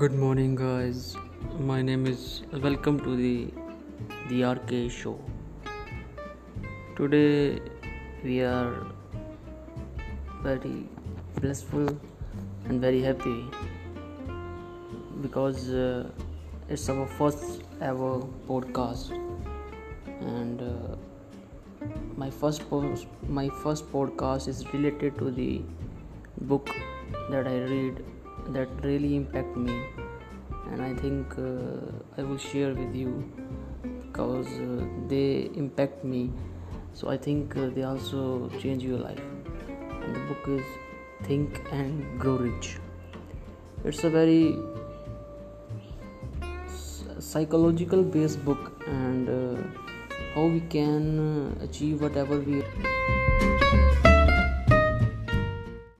Good morning, guys. My name is welcome to the the RK show. Today we are very blissful and very happy because uh, it's our first ever podcast and uh, my first post my first podcast is related to the book that I read that really impact me. And I think uh, I will share with you because uh, they impact me. So I think uh, they also change your life. And the book is Think and Grow Rich. It's a very psychological based book and uh, how we can uh, achieve whatever we